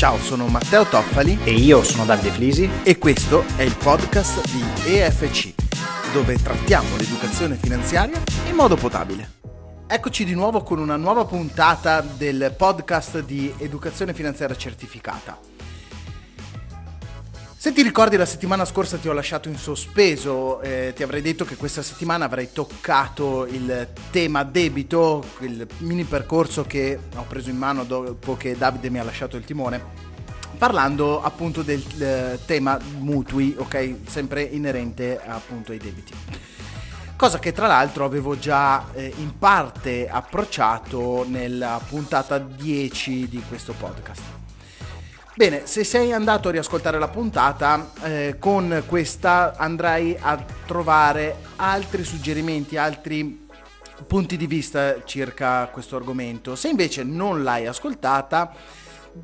Ciao, sono Matteo Toffali E io sono Davide Flisi. e questo è il podcast di EFC, dove trattiamo l'educazione finanziaria in modo potabile. Eccoci di nuovo con una nuova puntata del podcast di educazione finanziaria certificata. Se ti ricordi la settimana scorsa ti ho lasciato in sospeso, eh, ti avrei detto che questa settimana avrei toccato il tema debito, il mini percorso che ho preso in mano dopo che Davide mi ha lasciato il timone, parlando appunto del eh, tema mutui, ok, sempre inerente appunto ai debiti. Cosa che tra l'altro avevo già eh, in parte approcciato nella puntata 10 di questo podcast. Bene, se sei andato a riascoltare la puntata, eh, con questa andrai a trovare altri suggerimenti, altri punti di vista circa questo argomento. Se invece non l'hai ascoltata,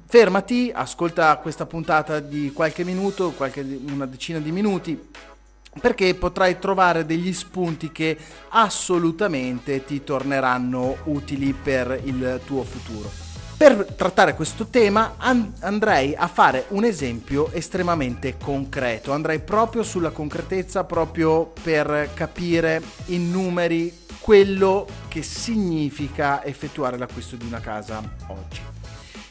fermati, ascolta questa puntata di qualche minuto, qualche, una decina di minuti, perché potrai trovare degli spunti che assolutamente ti torneranno utili per il tuo futuro. Per trattare questo tema an- andrei a fare un esempio estremamente concreto, andrei proprio sulla concretezza, proprio per capire in numeri quello che significa effettuare l'acquisto di una casa oggi.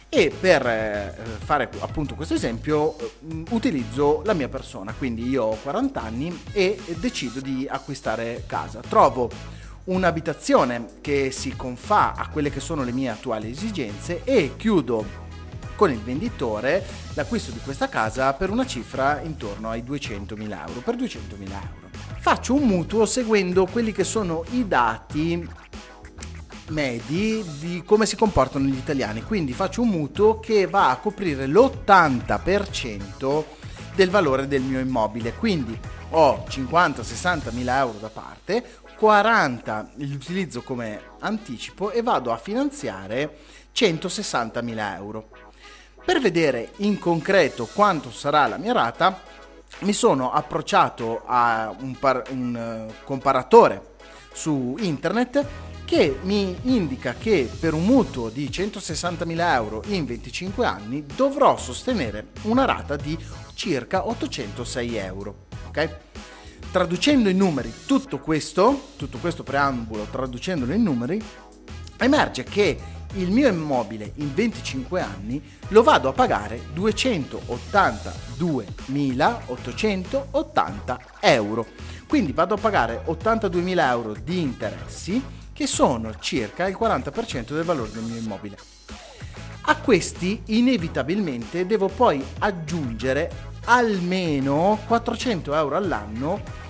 E per eh, fare appunto questo esempio eh, utilizzo la mia persona, quindi io ho 40 anni e decido di acquistare casa. Trovo un'abitazione che si confà a quelle che sono le mie attuali esigenze e chiudo con il venditore l'acquisto di questa casa per una cifra intorno ai 200.000 euro. Per 200.000 euro. Faccio un mutuo seguendo quelli che sono i dati medi di come si comportano gli italiani. Quindi faccio un mutuo che va a coprire l'80% del valore del mio immobile. Quindi ho 50-60 mila euro da parte, 40 li utilizzo come anticipo e vado a finanziare 160 mila euro. Per vedere in concreto quanto sarà la mia rata, mi sono approcciato a un, par- un eh, comparatore su internet che mi indica che per un mutuo di 160.000 euro in 25 anni dovrò sostenere una rata di circa 806 euro. Ok? Traducendo in numeri tutto questo, tutto questo preambolo, traducendolo in numeri, emerge che il mio immobile in 25 anni lo vado a pagare 282.880 euro. Quindi vado a pagare 82.000 euro di interessi che sono circa il 40% del valore del mio immobile. A questi inevitabilmente devo poi aggiungere almeno 400 euro all'anno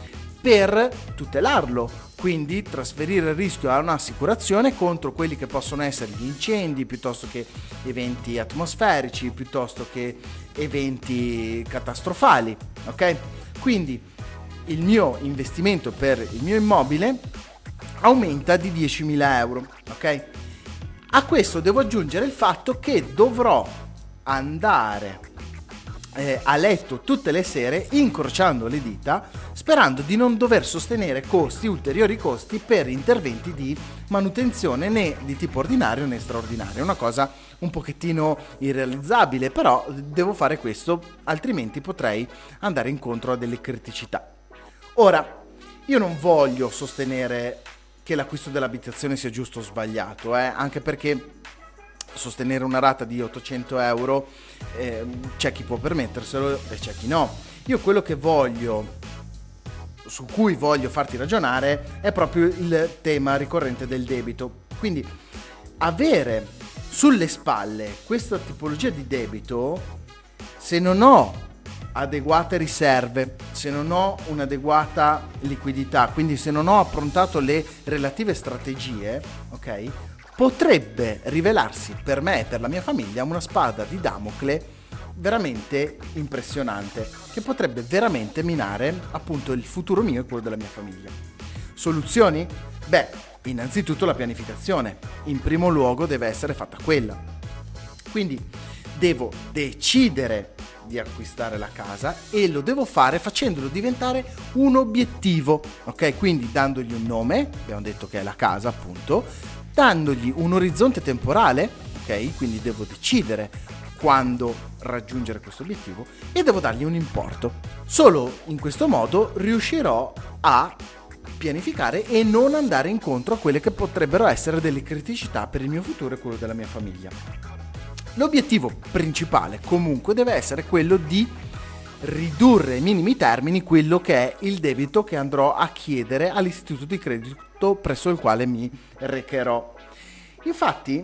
per tutelarlo, quindi trasferire il rischio a un'assicurazione contro quelli che possono essere gli incendi, piuttosto che eventi atmosferici, piuttosto che eventi catastrofali, ok? Quindi il mio investimento per il mio immobile aumenta di 10.000 euro, ok? A questo devo aggiungere il fatto che dovrò andare eh, a letto tutte le sere incrociando le dita sperando di non dover sostenere costi, ulteriori costi per interventi di manutenzione né di tipo ordinario né straordinario. Una cosa un pochettino irrealizzabile, però devo fare questo, altrimenti potrei andare incontro a delle criticità. Ora, io non voglio sostenere che l'acquisto dell'abitazione sia giusto o sbagliato, eh? anche perché sostenere una rata di 800 euro eh, c'è chi può permetterselo e c'è chi no. Io quello che voglio, su cui voglio farti ragionare, è proprio il tema ricorrente del debito. Quindi avere sulle spalle questa tipologia di debito, se non ho adeguate riserve, se non ho un'adeguata liquidità, quindi se non ho approntato le relative strategie, ok? Potrebbe rivelarsi per me e per la mia famiglia una spada di Damocle veramente impressionante, che potrebbe veramente minare appunto il futuro mio e quello della mia famiglia. Soluzioni? Beh, innanzitutto la pianificazione. In primo luogo deve essere fatta quella. Quindi devo decidere di acquistare la casa e lo devo fare facendolo diventare un obiettivo, ok? Quindi dandogli un nome, abbiamo detto che è la casa appunto, dandogli un orizzonte temporale, ok? Quindi devo decidere quando raggiungere questo obiettivo e devo dargli un importo. Solo in questo modo riuscirò a pianificare e non andare incontro a quelle che potrebbero essere delle criticità per il mio futuro e quello della mia famiglia. L'obiettivo principale comunque deve essere quello di ridurre ai minimi termini quello che è il debito che andrò a chiedere all'istituto di credito presso il quale mi recherò. Infatti,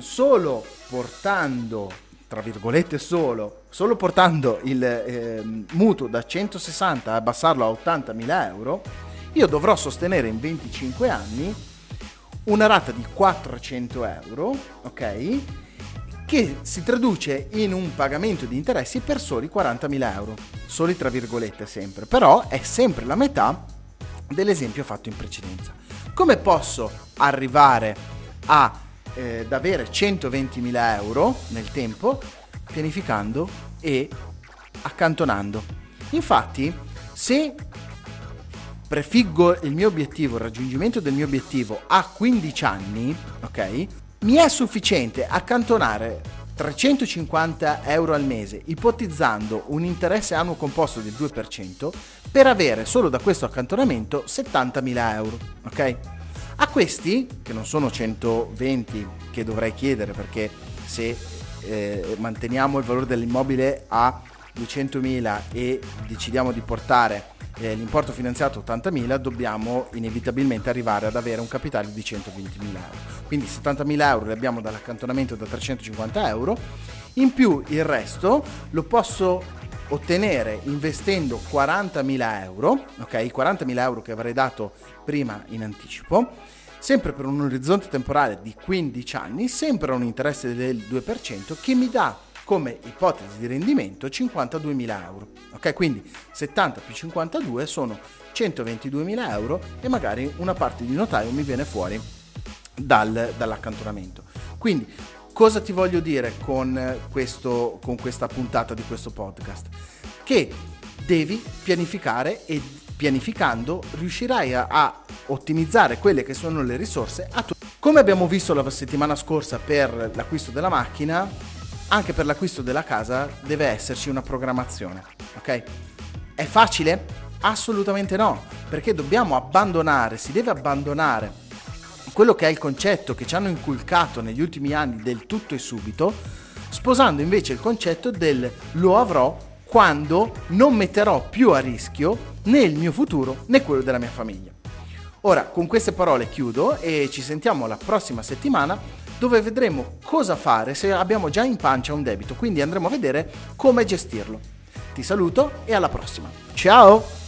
solo portando, tra virgolette solo, solo portando il eh, mutuo da 160 a abbassarlo a 80.000 euro, io dovrò sostenere in 25 anni una rata di 400 euro, ok? che si traduce in un pagamento di interessi per soli 40.000 euro, soli tra virgolette sempre, però è sempre la metà dell'esempio fatto in precedenza. Come posso arrivare a, eh, ad avere 120.000 euro nel tempo? Pianificando e accantonando. Infatti, se prefiggo il mio obiettivo, il raggiungimento del mio obiettivo a 15 anni, ok? mi è sufficiente accantonare 350 euro al mese, ipotizzando un interesse annuo composto del 2%, per avere solo da questo accantonamento 70.000 euro. Ok? A questi, che non sono 120 che dovrei chiedere perché se eh, manteniamo il valore dell'immobile a 200.000 e decidiamo di portare eh, l'importo finanziato 80.000 dobbiamo inevitabilmente arrivare ad avere un capitale di 120.000 euro. Quindi 70.000 euro li abbiamo dall'accantonamento da 350 euro, in più il resto lo posso ottenere investendo 40.000 euro, ok? 40.000 euro che avrei dato prima in anticipo, sempre per un orizzonte temporale di 15 anni, sempre a un interesse del 2% che mi dà come ipotesi di rendimento 52.000 euro. Ok, quindi 70 più 52 sono 122.000 euro e magari una parte di notaio mi viene fuori dal, dall'accantonamento. Quindi cosa ti voglio dire con, questo, con questa puntata di questo podcast? Che devi pianificare e pianificando riuscirai a, a, ottimizzare quelle che sono le risorse a tu. Come abbiamo visto la settimana scorsa per l'acquisto della macchina, anche per l'acquisto della casa deve esserci una programmazione, ok? È facile? Assolutamente no, perché dobbiamo abbandonare, si deve abbandonare quello che è il concetto che ci hanno inculcato negli ultimi anni del tutto e subito, sposando invece il concetto del lo avrò quando non metterò più a rischio né il mio futuro né quello della mia famiglia. Ora, con queste parole chiudo e ci sentiamo la prossima settimana dove vedremo cosa fare se abbiamo già in pancia un debito, quindi andremo a vedere come gestirlo. Ti saluto e alla prossima. Ciao!